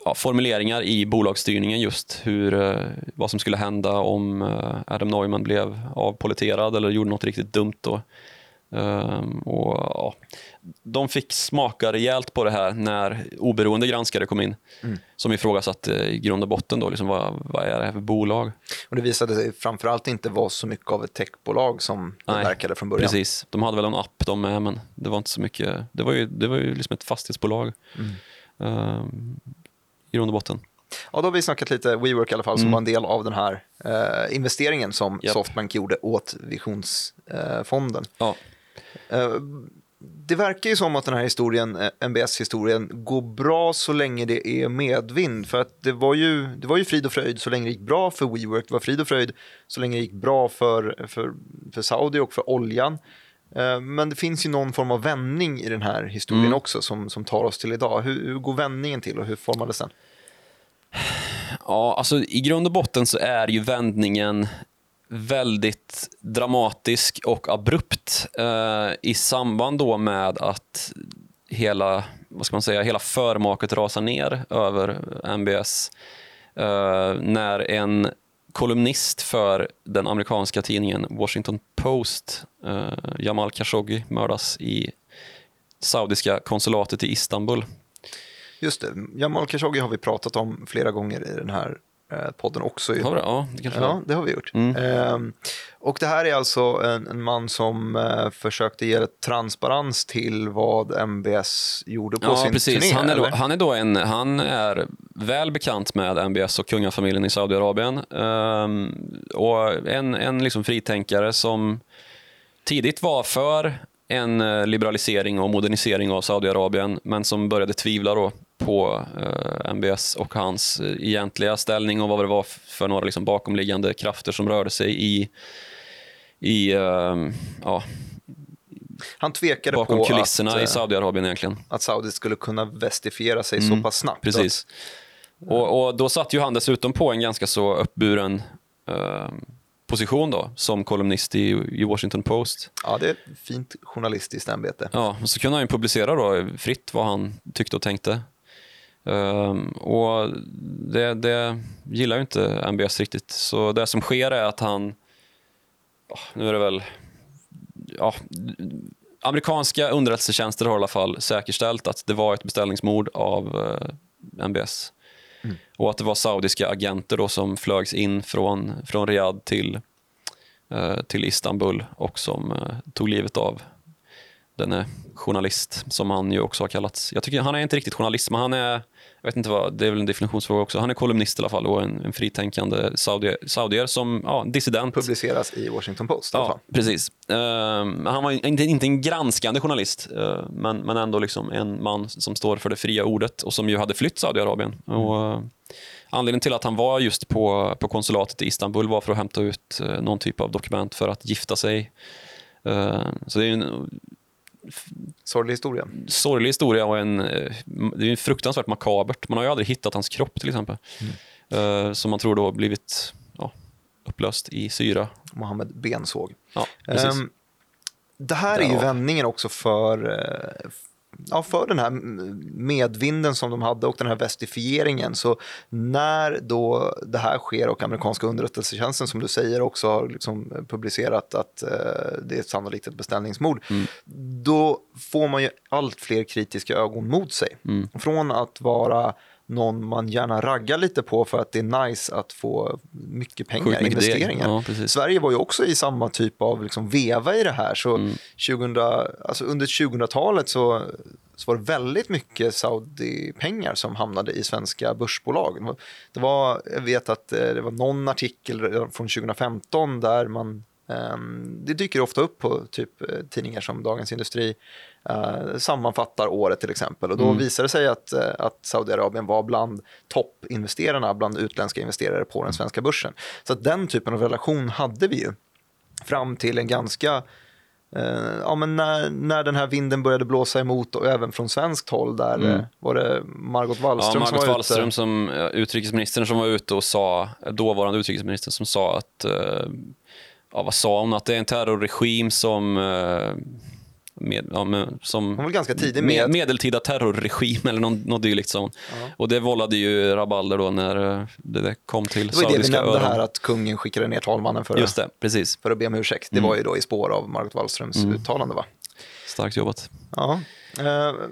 B: ja, formuleringar i bolagsstyrningen just hur, eh, vad som skulle hända om eh, Adam Neumann blev avpoliterad eller gjorde något riktigt dumt. Då. Ehm, och, ja, de fick smaka rejält på det här när oberoende granskare kom in
A: Mm.
B: som ifrågasatte i grund och botten då, liksom, vad, vad är det här för bolag.
A: Och det visade sig framförallt inte vara så mycket av ett techbolag som det
B: Nej,
A: verkade från början.
B: Precis. De hade väl en app de med, men det var inte så mycket. Det var ju, det var ju liksom ett fastighetsbolag
A: Mm.
B: ehm, i grund och botten.
A: Ja, då har vi snackat lite WeWork i alla fall, som var en del av den här eh, investeringen som
B: Mm. Japp.
A: Softbank gjorde åt Visionsfonden.
B: Ja,
A: Eh, det verkar ju som att den här historien, eh, MBS-historien, går bra så länge det är medvind. För att det var, ju, det var ju frid och fröjd så länge det gick bra för WeWork. Det var frid och fröjd så länge det gick bra för, för, för Saudi och för oljan. Eh, Men det finns ju någon form av vändning i den här historien
B: Mm.
A: också som, som tar oss till idag. Hur, hur går vändningen till och hur formades den?
B: Ja, alltså i grund och botten så är ju vändningen väldigt dramatisk och abrupt eh, i samband då med att hela, vad ska man säga, hela förmaket rasar ner över MBS. Eh, när en kolumnist för den amerikanska tidningen Washington Post, eh, Jamal Khashoggi, mördas i saudiska konsulatet i Istanbul.
A: Just det, Jamal Khashoggi har vi pratat om flera gånger i den här podden också.
B: Har vi? Ja, det kanske
A: Ja, det har vi gjort.
B: Mm.
A: Ehm, och det här är alltså en, en man som eh, försökte ge transparens till vad MBS gjorde på
B: Ja,
A: sin
B: precis.
A: turné.
B: han, är då, han, är då en, han är väl bekant med MBS och kungafamiljen i Saudiarabien. Ehm, och en, en liksom fritänkare som tidigt var för en eh, liberalisering och modernisering av Saudiarabien men som började tvivla då på eh, MBS och hans eh, egentliga ställning och vad det var för några liksom bakomliggande krafter som rörde sig i, i ehm, ja,
A: han tvekade
B: bakom
A: på
B: kulisserna
A: att,
B: i
A: eh,
B: Saudiarabien egentligen.
A: att Saudi skulle kunna vestifiera sig så
B: Mm,
A: pass snabbt.
B: Precis. Och, och då satt ju han dessutom på en ganska så uppburen eh, position då, som kolumnist i, i Washington Post.
A: Ja, det är ett fint journalistiskt ämbete.
B: Ja, och så kunde han ju publicera då fritt vad han tyckte och tänkte. Ehm, och det, det gillar ju inte MBS riktigt. Så det som sker är att han, nu är det väl, ja, amerikanska underrättelsetjänster har i alla fall säkerställt att det var ett beställningsmord av eh, MBS. Och att det var saudiska agenter då som flögs in från, från Riyadh till, eh, till Istanbul och som eh, tog livet av denne journalist som han ju också har kallats. Jag tycker han är inte riktigt journalist, men han är, jag vet inte vad, det är väl en definitionsfråga också. Han är kolumnist i alla fall och en, en fritänkande saudier, saudier som, ja, dissident.
A: Publiceras i Washington Post i
B: Ja, precis. Ehm, han var inte, inte en granskande journalist, eh, men, men ändå liksom en man som står för det fria ordet och som ju hade flytt Saudiarabien. Och, eh, anledningen till att han var just på, på konsulatet i Istanbul var för att hämta ut eh, någon typ av dokument för att gifta sig. Eh, så det är en
A: Sorglig historia.
B: sorglig historia och en, eh, det är ju fruktansvärt makabert. Man har ju aldrig hittat hans kropp till exempel. Eh, som man tror då har blivit ja, upplöst i syra.
A: Mohammed Bensåg.
B: Ja, precis.
A: Ehm, det här är ju vändningen också för, eh, ja, för den här medvinden som de hade och den här vestifieringen. Så när då det här sker och amerikanska underrättelsetjänsten som du säger också har liksom publicerat att eh, det är sannolikt ett beställningsmord. Då får man ju allt fler kritiska ögon mot sig. Från att vara någon man gärna raggar lite på för att det är nice att få mycket pengar,
B: mycket
A: investeringar.
B: Ja.
A: Sverige var ju också i samma typ av liksom veva i det här. Så
B: Mm.
A: 2000, alltså under 2000-talet så, så var det väldigt mycket Saudi-pengar som hamnade i svenska börsbolag. Det var- jag vet att eh, det var någon artikel från 2015 där man ehm, det dyker ofta upp på typ eh, tidningar som Dagens Industri eh, sammanfattar året till exempel. Och då
B: Mm.
A: visade det sig att, eh, att Saudiarabien var bland toppinvesterarna, bland utländska investerare på den svenska börsen. Så den typen av relation hade vi ju fram till en ganska eh, ja, men när, när den här vinden började blåsa emot och även från svenskt håll där
B: Mm.
A: var det Margot
B: Ja,
A: Wallström som
B: Margot
A: var
B: Wallström,
A: ute.
B: som, utrikesministern som var ute och sa, dåvarande utrikesministern som sa att, ja vad sa hon, att det är en terrorregim som, med, ja, med, som
A: Hon var ganska tidig
B: med,
A: med...
B: medeltida terrorregim eller något, dylikt. sa hon. Och det vållade ju rabalder då när eh, det kom till
A: Det var det vi
B: saudiska
A: nämnde
B: öron.
A: här, att kungen skickade ner talmannen för,
B: Just det, precis.
A: för att be om ursäkt. Det var ju då i spår av Margot Wallströms uttalande, va?
B: Starkt jobbat.
A: Ja,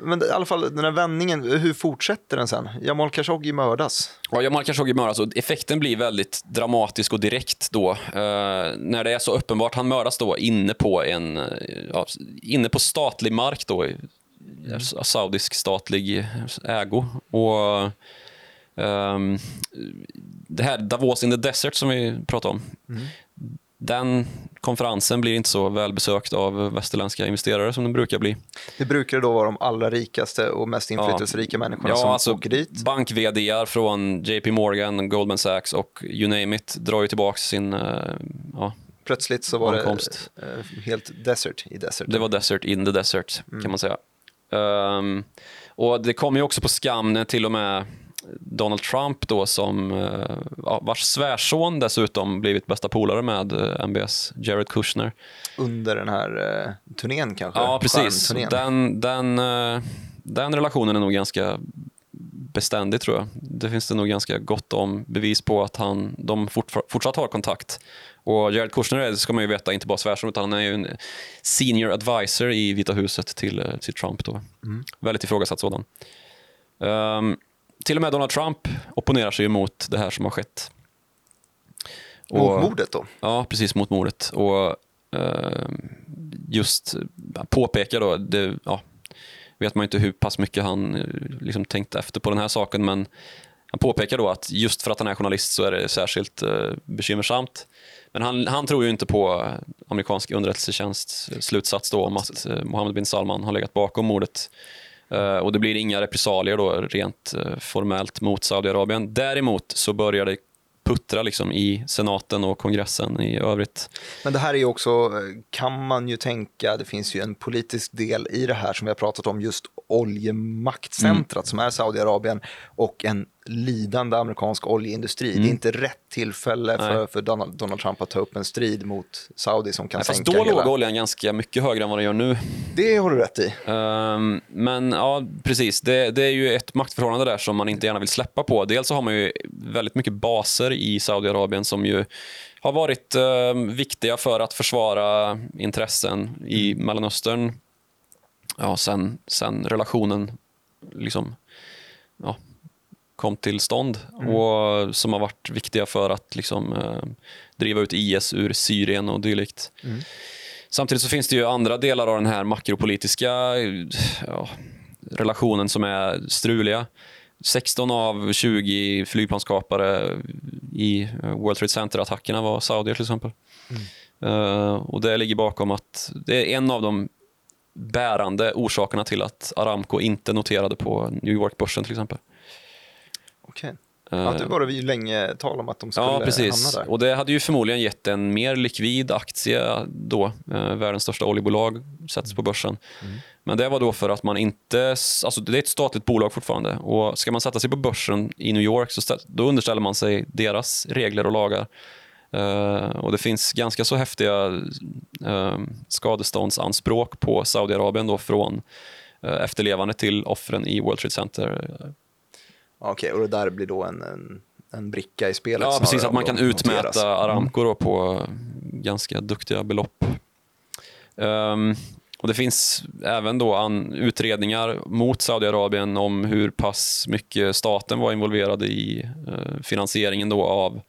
A: men det- i alla fall den här vändningen, hur fortsätter den sen? Jamal Khashoggi mördas.
B: Ja, Jamal Khashoggi mördas och effekten blir väldigt dramatisk och direkt då. Eh, när det är så uppenbart. Han mördas då inne på en eh, ja, inne på statlig mark då. i- Saudisk statlig ägo. Och ehm, det här Davos in the Desert som vi pratade om. Den konferensen blir inte så välbesökt av västerländska investerare som den brukar bli.
A: Det brukar då vara de allra rikaste och mest inflytelserika människorna som
B: Ja, alltså
A: åker dit.
B: bank från JP Morgan, Goldman Sachs och you name it drar ju tillbaka sin... eh, ja,
A: Plötsligt så var
B: ankomst.
A: det eh, helt desert i desert.
B: det var desert in the desert,
A: Mm.
B: kan man säga. Ehm, och det kom ju också på skam när till och med Donald Trump då som, ja, vars svärson dessutom blivit bästa polare med eh, MBS, Jared Kushner.
A: Under den här eh, turnén kanske?
B: Ja, precis. Den, den, eh, den relationen är nog ganska beständig tror jag. Det finns det nog ganska gott om bevis på att han, de fortsatt har kontakt. Och Jared Kushner är, ska man ju veta, inte bara svärson utan han är ju en senior advisor i Vita huset till, eh, till Trump. Då. Väldigt ifrågasatt sådan. Ehm, till och med Donald Trump opponerar sig emot det här som har skett.
A: Mot
B: Och-
A: mordet då?
B: Ja, precis mot mordet. Och eh, just påpekar då, det, ja, vet man inte hur pass mycket han eh, liksom tänkte efter på den här saken, men han påpekar då att just för att han är journalist så är det särskilt eh, bekymmersamt. Men han, han tror ju inte på amerikansk underrättelsetjänsts slutsats då om att eh, Mohammed bin Salman har legat bakom mordet. Eh, och det blir inga repressalier då rent eh, formellt mot Saudiarabien. Däremot så börjar det puttra liksom i senaten och kongressen i övrigt.
A: Men det här är ju också, eh, kan man ju tänka, det finns ju en politisk del i det här som vi har pratat om, just oljemaktcentrat som är Saudiarabien och en lidande amerikansk oljeindustri. Det är inte rätt tillfälle för,
B: Nej.
A: för Donald, Donald Trump att ta upp en strid mot Saudi som kan
B: Nej, fast
A: sänka
B: då
A: hela...
B: låg oljan ganska mycket högre än vad den gör nu.
A: Det har du rätt i.
B: Ehm, men ja, precis. Det, det är ju ett maktförhållande där som man inte gärna vill släppa på. Dels så har man ju väldigt mycket baser i Saudiarabien som ju har varit ehm, viktiga för att försvara intressen i Mellanöstern. Ja, sen, sen relationen liksom, ja, kom till stånd och som har varit viktiga för att liksom, eh, driva ut IS ur Syrien och dylikt. Samtidigt så finns det ju andra delar av den här makropolitiska ja, relationen som är struliga. 16 av 20 flygplanskapare i eh, World Trade Center-attackerna var saudier till exempel. Eh, och det ligger bakom att det är en av de bärande orsakerna till att Aramco inte noterade på New York-börsen till exempel.
A: Okej.
B: Eh,
A: Ja, det var det ju länge tal om att de skulle
B: Ja,
A: hamna
B: precis.
A: där.
B: Och det hade ju förmodligen gett en mer likvid aktie då. Eh, världens största oljebolag sätts på börsen.
A: Mm.
B: Men det var då för att man inte... Alltså det är ett statligt bolag fortfarande. Och ska man sätta sig på börsen i New York så då underställer man sig deras regler och lagar. Eh, och det finns ganska så häftiga uh, skadeståndsanspråk på Saudiarabien då från eh, efterlevande till offren i World Trade Center.
A: Okej, och det där blir då en, en, en bricka i spelet
B: Ja, precis. Att man kan
A: noteras.
B: utmäta Aramco på ganska duktiga belopp. Ehm, och Det finns även då an, utredningar mot Saudiarabien om hur pass mycket staten var involverad i eh, finansieringen då av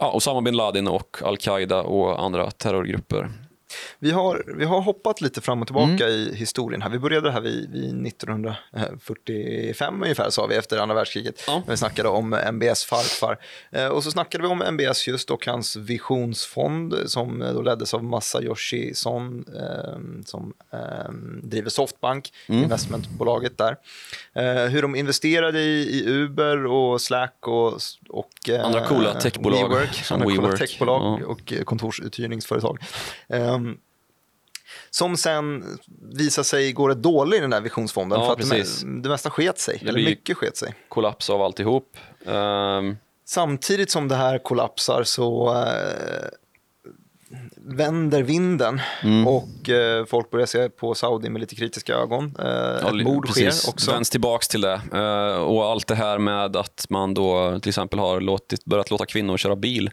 B: ja, Osama bin Laden och al-Qaida och andra terrorgrupper.
A: Vi har, vi har hoppat lite fram och tillbaka
B: Mm.
A: i historien här. Vi började här vid, vid 1945 ungefär, sa vi, efter andra världskriget.
B: Ja.
A: Vi snackade om MBS farfar. Eh, och så snackade vi om MBS just och hans visionsfond som eh, då leddes av Masayoshi Son eh, som eh, driver Softbank,
B: Mm.
A: investmentbolaget där. Eh, hur de investerade i, i Uber och Slack och, och eh,
B: Andra coola techbolag,
A: WeWork, andra coola
B: WeWork,
A: techbolag
B: ja.
A: och eh, kontorsuthyrningsföretag. Ehm, som sen visar sig gå rätt dålig i den där visionsfonden
B: Ja,
A: för att det,
B: precis.
A: det mesta sket sig, eller
B: blir-
A: mycket sket sig.
B: Kollaps av alltihop. Ehm,
A: Samtidigt som det här kollapsar så eh, vänder vinden
B: Mm.
A: och eh, folk börjar se på Saudi med lite kritiska ögon. Eh,
B: Ja,
A: ett mord sker
B: precis.
A: också.
B: Vänds tillbaks till det. Eh, och allt det här med att man då till exempel har låtit, börjat låta kvinnor köra bil.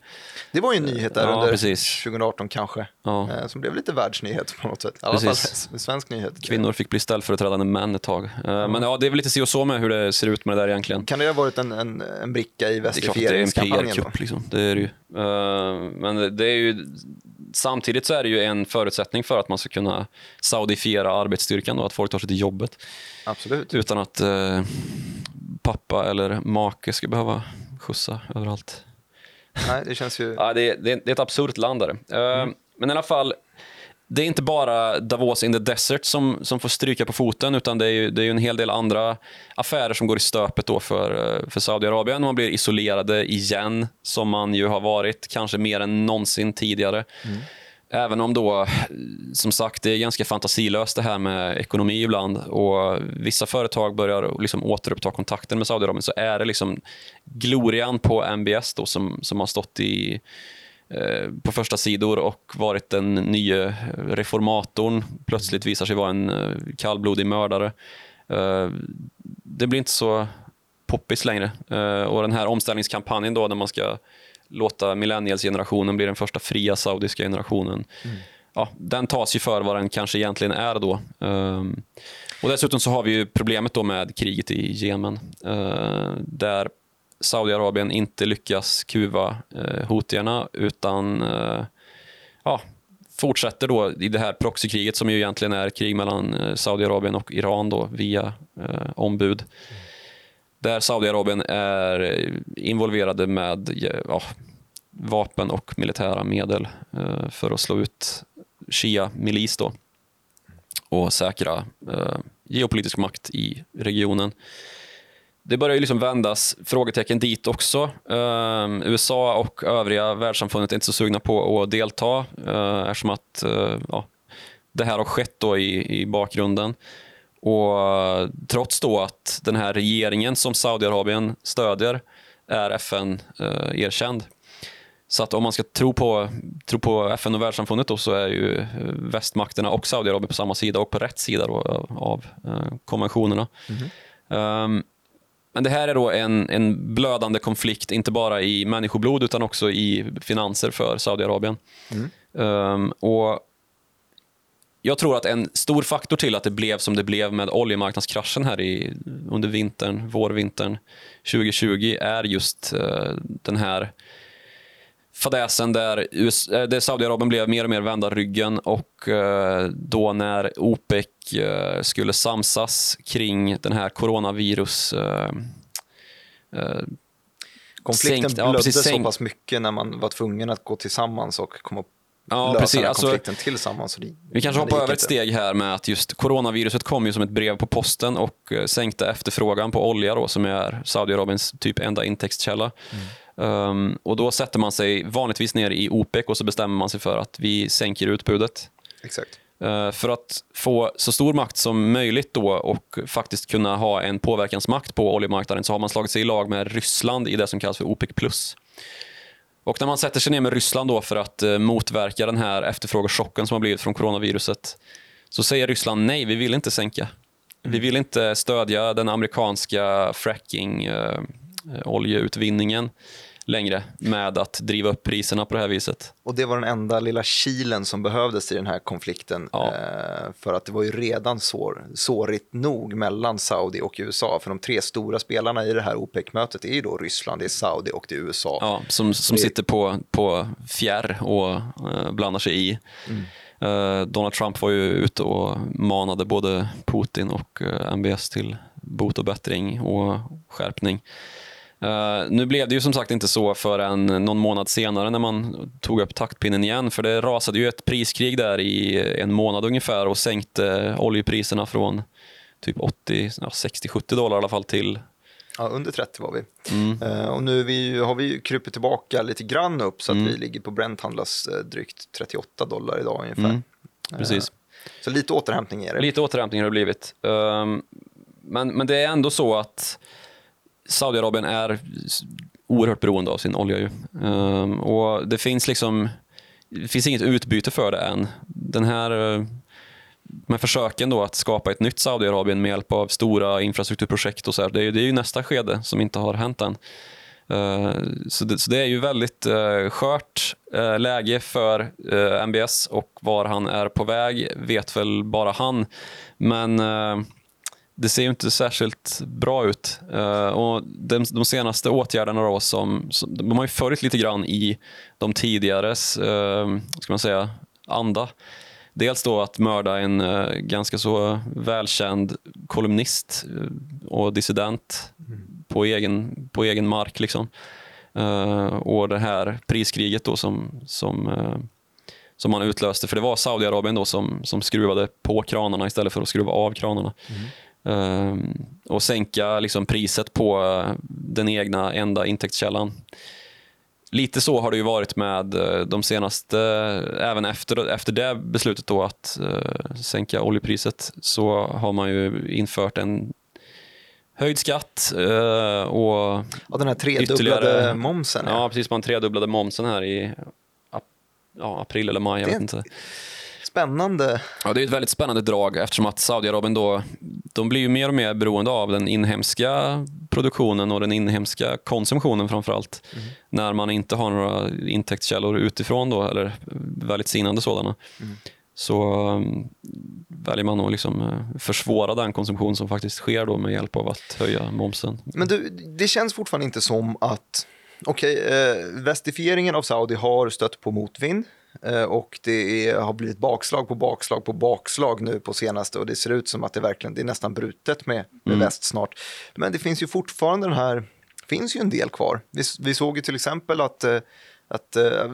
A: Det var ju en nyhet där
B: Ja,
A: under
B: precis.
A: 2018 kanske,
B: Ja.
A: eh, som blev lite världsnyhet på något sätt. I alla
B: Precis.
A: fall en svensk nyhet.
B: Kvinnor fick bli ställföreträdande män ett tag. Eh, Men ja, det är väl lite si och så med hur det ser ut med det där egentligen.
A: Kan det ha varit en, en, en bricka i
B: Det är klart att det är en
A: västifieringskampanjen?
B: PR-kupp. Liksom. Det är det ju. Eh, Men det är ju, samtidigt så är det ju en förutsättning för att man ska kunna saudifiera arbetsstyrkan och att folk tar sig till jobbet
A: Absolut.
B: utan att eh, pappa eller make ska behöva skjutsa överallt.
A: Nej, det känns ju...
B: Ja, det, är, det, är, ett absurt land. Där. Eh, Men i alla fall, det är inte bara Davos in the desert som, som får stryka på foten utan det är, ju, det är ju en hel del andra affärer som går i stöpet då för, eh, för Saudiarabien. Man blir isolerade igen, som man ju har varit kanske mer än någonsin tidigare. Även om då, som sagt, det är ganska fantasilöst det här med ekonomi ibland och vissa företag börjar liksom återuppta kontakten med Saudiarabien så är det liksom glorian på MBS då som, som har stått i på första sidor och varit den nya reformatorn plötsligt visar sig vara en eh, kallblodig mördare. Eh, det blir inte så poppis längre. Eh, och den här omställningskampanjen då, där man ska låta millennials-generationen bli den första fria saudiska generationen. Ja, den tas ju för vad den kanske egentligen är då. Och dessutom så har vi ju problemet då med kriget i Jemen. eh, där Saudiarabien inte lyckas kuva eh, hotierna utan eh, ja, fortsätter då i det här proxykriget som ju egentligen är krig mellan eh, Saudiarabien och Iran då, via eh, ombud. Där Saudiarabien är involverade med ja, vapen och militära medel eh, för att slå ut Shia-milis då och säkra eh, geopolitisk makt i regionen. Det börjar ju liksom vändas frågetecken dit också. Eh, USA och övriga världssamfundet är inte så sugna på att delta eh, eftersom att eh, ja, det här har skett då i, i bakgrunden. Och eh, trots då att den här regeringen som Saudiarabien stödjer är FN-erkänd. Så att om man ska tro på, tro på FN och världssamfundet då så är ju västmakterna och Saudiarabien på samma sida och på rätt sida då av, av eh, konventionerna. Um, men det här är då en, en blödande konflikt, inte bara i människoblod utan också i finanser för Saudiarabien. Um, och jag tror att en stor faktor till att det blev som det blev med oljemarknadskraschen här i, under vintern, vårvintern 2020 är just eh, den här fadäsen där, eh, där Saudiarabien blev mer och mer vända ryggen och eh, då när OPEC eh, skulle samsas kring den här coronavirus
A: Konflikten
B: sänkt- ja,
A: blödde
B: precis,
A: så pass mycket när man var tvungen att gå tillsammans och komma
B: Ja,
A: lösa
B: precis.
A: den här
B: Alltså,
A: konflikten tillsammans. Så det,
B: Vi kanske hoppar över ett steg här med att just coronaviruset kom ju som ett brev på posten och sänkte efterfrågan på olja då, som är Saudiarabiens typ enda intäktskälla. Um, och då sätter man sig vanligtvis ner i OPEC och så bestämmer man sig för att vi sänker utbudet.
A: Exakt.
B: Eh, för att få så stor makt som möjligt då och faktiskt kunna ha en påverkansmakt på oljemarknaden så har man slagit sig i lag med Ryssland i det som kallas för OPEC+. Och när man sätter sig ner med Ryssland då för att eh, motverka den här efterfrågechocken som har blivit från coronaviruset så säger Ryssland nej, vi vill inte sänka. Vi vill inte stödja den amerikanska fracking eh, oljeutvinningen längre med att driva upp priserna på det här viset.
A: Och det var den enda lilla kilen som behövdes i den här konflikten.
B: Ja.
A: Eh, för att det var ju redan sår, sårigt nog mellan Saudi och USA. För de tre stora spelarna i det här OPEC-mötet är ju då Ryssland, det är Saudi och det är USA.
B: Ja, som, som
A: Det-
B: sitter på, på fjärr och eh, blandar sig i. Eh, Donald Trump var ju ute och manade både Putin och eh, MBS till bot och bättring och skärpning. Eh, nu blev det ju som sagt inte så förrän någon månad senare när man tog upp taktpinnen igen för det rasade ju ett priskrig där i en månad ungefär och sänkte oljepriserna från typ 80, ja, 60-70 dollar i alla fall till
A: Ja, under 30 var vi.
B: Mm.
A: Eh, och nu vi, har vi krupit tillbaka lite grann upp så att
B: Mm.
A: vi ligger på Brent handlas eh, drygt 38 dollar idag ungefär.
B: Mm, precis.
A: Eh, så lite återhämtning är det.
B: Lite återhämtning har det blivit. Ehm, men, men det är ändå så att Saudiarabien är oerhört beroende av sin olja. Ju. Um, och det finns liksom det finns inget utbyte för det än. Den här eh, med försöken då att skapa ett nytt Saudiarabien med hjälp av stora infrastrukturprojekt och så här, det, är, det är ju nästa skede som inte har hänt än. Uh, så, det, så, det, är ju väldigt uh, skört uh, läge för uh, MBS och var han är på väg vet väl bara han. Men ehm, det ser ju inte särskilt bra ut. Eh, och de, de, senaste åtgärderna då som, som, de har ju följt lite grann i de tidigares, eh, ska man säga, anda. Dels då att mörda en uh, ganska så välkänd kolumnist uh, och dissident mm. på, egen, på egen mark. Liksom. Uh, och det här priskriget då som, som, som man utlöste, för det var Saudiarabien då som, som skruvade på kranarna istället för att skruva av kranarna. Mm och sänka liksom, priset på den egna enda intäktskällan lite så har det ju varit med eh, de senaste, även efter, efter det beslutet då att sänka oljepriset så har man ju infört en höjd skatt och
A: ja, den här tredubblade momsen.
B: Ja. ja, precis. Man tredubblade momsen här i ja, april eller maj. Jag vet inte
A: spännande.
B: Ja, det är ett väldigt spännande drag eftersom att Saudiarabien då, de blir ju mer och mer beroende av den inhemska produktionen och den inhemska konsumtionen framförallt. Mm. När man inte har några intäktskällor utifrån då, eller väldigt sinande sådana. Mm. Så um, väljer man att liksom, uh, försvåra den konsumtion som faktiskt sker då med hjälp av att höja momsen.
A: Men du, det känns fortfarande inte som att Okej, okay, eh, västifieringen av Saudi har stött på motvind. Eh, och det är, har blivit bakslag på bakslag på bakslag nu på senaste och det ser ut som att det verkligen det är nästan brutet med, med mm. väst snart. Men det finns ju fortfarande den här, finns ju en del kvar. Vi, vi såg ju till exempel att eh, att eh,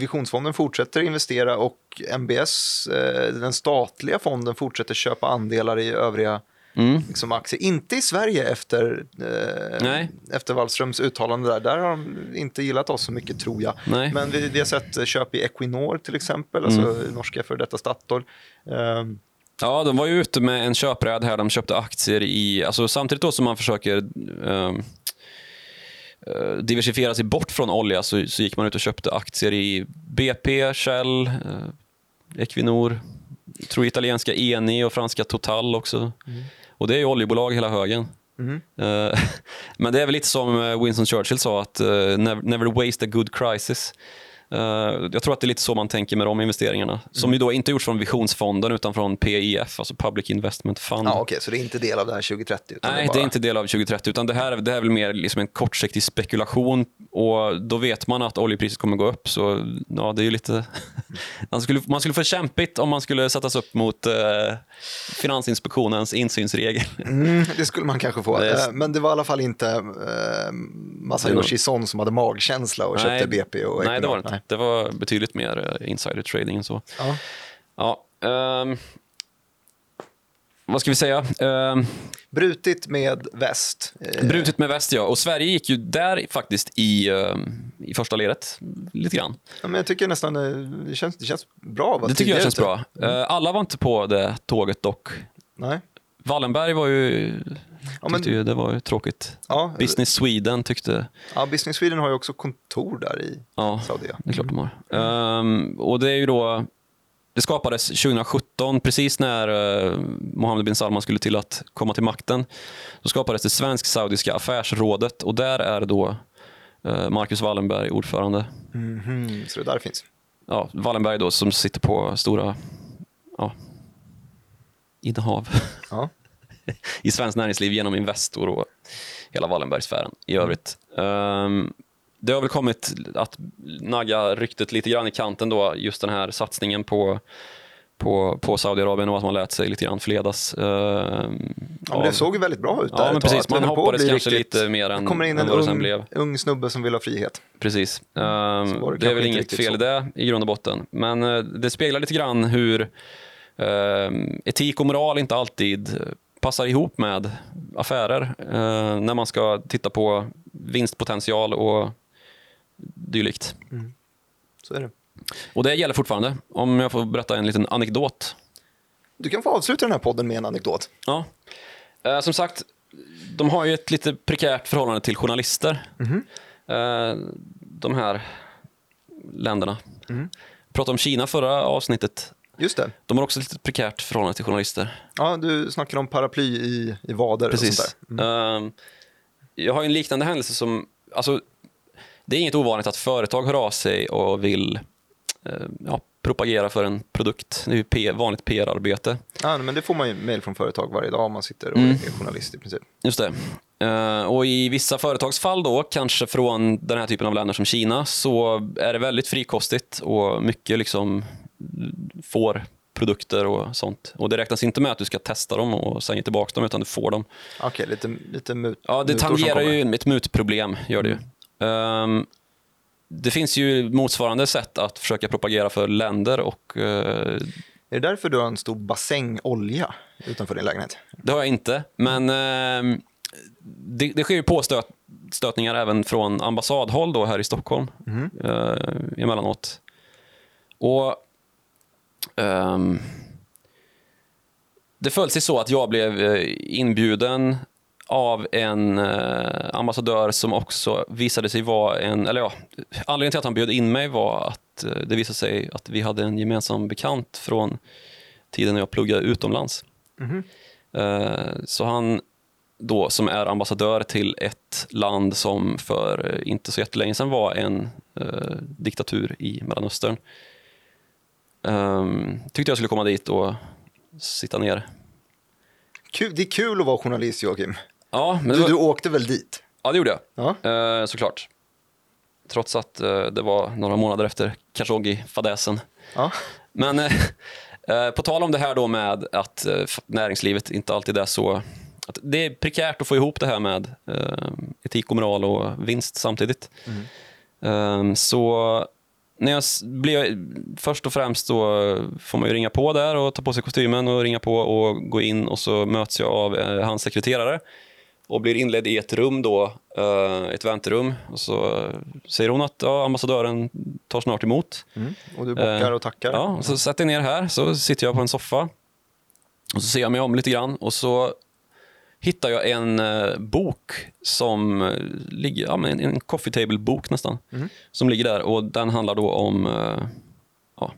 A: Visionsfonden fortsätter investera och MBS, den statliga fonden, fortsätter köpa andelar i övriga mm. liksom aktier. Inte i Sverige efter, eh, efter Wallströms uttalande där. Där har de inte gillat oss så mycket tror jag. Nej. Men vi, vi har sett köp i Equinor till exempel, alltså mm. norska för detta Statoil. Eh,
B: Ja, de var ju ute med en köpräd här. De köpte aktier i, alltså samtidigt då som man försöker um, uh, diversifiera sig bort från olja så, så, gick man ut och köpte aktier i BP, Shell, uh, Equinor, tror italienska Eni och franska Total också. Mm. Och det är ju oljebolag hela högen. Mm. men det är väl lite som eh, Winston Churchill sa, att uh, never, never waste a good crisis. Uh, jag tror att det är lite så man tänker med de investeringarna. Mm. Som ju då inte gjorts från Visionsfonden utan från PIF, alltså Public Investment Fund.
A: Ja, okay, så det är inte del av det här 2030?
B: Nej,
A: det är,
B: bara... det är, inte del av 2030 utan det här, det här är väl mer liksom en kortsiktig spekulation och då vet man att oljepriset kommer gå upp så ja, det är lite... man, skulle, man skulle få kämpigt om man skulle sättas upp mot uh, Finansinspektionens insynsregel.
A: Mm, det skulle man kanske få, det. Eh, men det var i alla fall inte uh, Masayoshi Son som hade magkänsla och köpte BP och
B: Nej, det var det inte. Det var betydligt mer eh, insider trading än så. Ja. ja um, vad ska vi säga? Um,
A: brutit med väst.
B: Eh, brutit med väst, ja. Och Sverige gick ju där faktiskt i, um, i första ledet, lite grann.
A: Ja, men jag tycker nästan eh, det känns, det känns bra.
B: Det tycker jag känns bra. Mm. Uh, alla var inte på det tåget dock.
A: Nej.
B: Wallenberg var ju ja, men, ju det var ju tråkigt. Ja, Business Sweden tyckte...
A: Ja, Business Sweden har ju också kontor där i
B: ja, Saudi. det är klart de har. Um, och det är ju då... Det skapades 2017, precis när uh, Mohammed bin Salman skulle till att komma till makten. Då skapades det svensk-saudiska affärsrådet och där är då uh, Marcus Wallenberg ordförande.
A: Mm -hmm. Så det där finns?
B: Ja, Wallenberg då som sitter på stora ja, innehav. Ja. i svenskt näringsliv genom Investor och hela Wallenbergsfären i övrigt. Um, det har väl kommit att nagga ryktet lite grann i kanten då, just den här satsningen på på, på Saudiarabien och att man lät sig lite grann förledas. Uh,
A: ja, av... Det såg ju väldigt bra ut
B: där Ja, men precis. Man hoppades kanske riktigt... lite mer än,
A: kommer in en
B: vad det
A: ung,
B: blev.
A: ung snubbe som vill ha frihet.
B: Precis. Uh, det, det är väl inget fel i det i grund och botten. Men uh, det speglar lite grann hur ehm, etik och moral inte alltid passar ihop med affärer eh, när man ska titta på vinstpotential och dylikt. Mm.
A: Så är det.
B: Och det gäller fortfarande. Om jag får berätta en liten anekdot.
A: Du kan få avsluta den här podden med en anekdot.
B: Ja. Eh, som sagt, de har ju ett lite prekärt förhållande till journalister. Mm. Eh, de här länderna. Mm. pratade om Kina förra avsnittet.
A: Just det.
B: De har också ett lite prekärt förhållande till journalister.
A: Ja, du snackade om paraply i, i vader och
B: Precis.
A: sånt där. Mm.
B: Ehm, jag har en liknande händelse som... Alltså, det är inget ovanligt att företag hör av sig och vill eh, ja, propagera för en produkt. Det är ju P, vanligt PR-arbete.
A: Ja, men det får man ju mejl från företag varje dag om man sitter och
B: Mm.
A: är journalist i princip.
B: Just det. Eh, och i vissa företagsfall då, kanske från den här typen av länder som Kina, så är det väldigt frikostigt och mycket liksom får produkter och sånt. Och det räknas inte med att du ska testa dem och sen ge tillbaka dem, utan du får dem.
A: Okej, lite, lite mut,
B: Ja, det tangerar ju ett mutproblem, gör det ju. Ehm, det finns ju motsvarande sätt att försöka propagera för länder och eh,
A: Är det därför du har en stor bassäng olja utanför din lägenhet?
B: det har jag inte. Men ehm, det, det sker ju påstötningar även från ambassadhåll då här i Stockholm eh, emellanåt. Och ehm, det föll sig så att jag blev eh, inbjuden av en eh, ambassadör som också visade sig vara en... Eller ja, anledningen till att han bjöd in mig var att eh, det visade sig att vi hade en gemensam bekant från tiden när jag pluggade utomlands. Eh, så han då, som är ambassadör till ett land som för inte så jättelänge sedan var en eh, diktatur i Mellanöstern. Um, tyckte jag skulle komma dit och sitta ner.
A: Kul, det är kul att vara journalist, Joakim.
B: Ja, men
A: Du,
B: var,
A: du åkte väl dit?
B: ja, det gjorde jag.
A: Ja.
B: Eh, såklart. Trots att eh, det var några månader efter Khashoggi-fadäsen.
A: ja.
B: Men eh, på tal om det här då med att näringslivet inte alltid är så... Att det är prekärt att få ihop det här med etik och moral och vinst samtidigt. Eh, så när jag blev, först och främst då får man ju ringa på där och ta på sig kostymen och ringa på och gå in och så möts jag av eh, hans sekreterare och blir inledd i ett rum då, eh, ett väntrum. Och så eh, säger hon att ja, ambassadören tar snart emot.
A: Mm. Och du bockar
B: Eh,
A: och tackar?
B: Ja, och så sätter jag ner här, så sitter jag på en soffa. Och så ser jag mig om lite grann och så hittar jag en eh, bok som eh, ligger, ja, en, en coffee table-bok nästan, som ligger där och den handlar då om, eh, ja,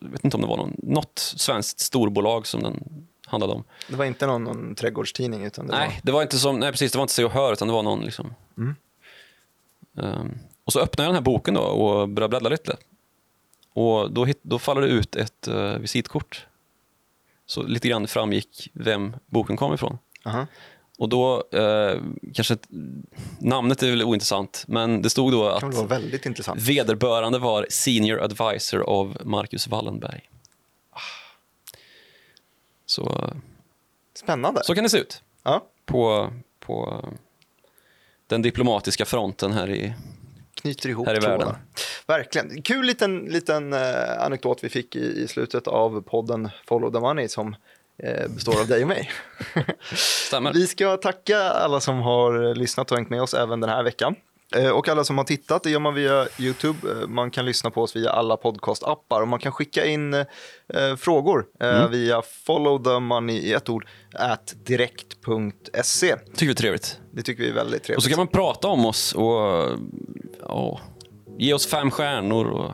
B: jag vet inte om det var någon, något svenskt storbolag som den handlade om.
A: Det var inte någon, någon trädgårdstidning? Utan det
B: Nej, det var inte som, nej precis, det var inte Se och Hör utan det var någon liksom. Ehm, och så öppnar jag den här boken då och börjar bläddra lite. Och då, hit, då faller det ut ett uh, visitkort. Så lite grann framgick vem boken kom ifrån.
A: Aha.
B: Och då, eh, kanske, namnet är väl ointressant, men det stod då
A: Det kan väl vara
B: att
A: väldigt intressant.
B: vederbörande var senior advisor av Marcus Wallenberg. Så,
A: Spännande.
B: så kan det se ut.
A: Ja.
B: på, på den diplomatiska fronten här i...
A: Knyter ihop
B: Här i
A: trådarna.
B: världen.
A: Verkligen. Kul liten, liten eh, anekdot vi fick i, i slutet av podden Follow the Money som består av dig och mig.
B: Stämmer.
A: Vi ska tacka alla som har lyssnat och hängt med oss även den här veckan. Eh, Och alla som har tittat, det gör man via YouTube. Eh, Man kan lyssna på oss via alla podcastappar och man kan skicka in eh, frågor eh, via follow the money i ett ord at direkt.se.
B: tycker vi är trevligt.
A: Det tycker vi är väldigt
B: Och
A: trevligt.
B: så kan man prata om oss och ja, ge oss fem stjärnor och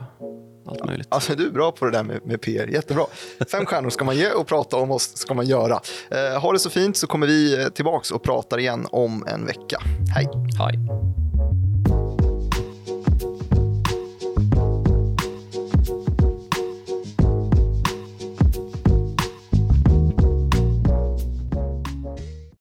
B: allt möjligt.
A: Alltså du är bra på det där med, med PR, jättebra. Fem stjärnor ska man ge och prata om oss ska man göra. Eh, ha det så fint så kommer vi eh, tillbaks och pratar igen om en vecka. Hej!
B: Hej.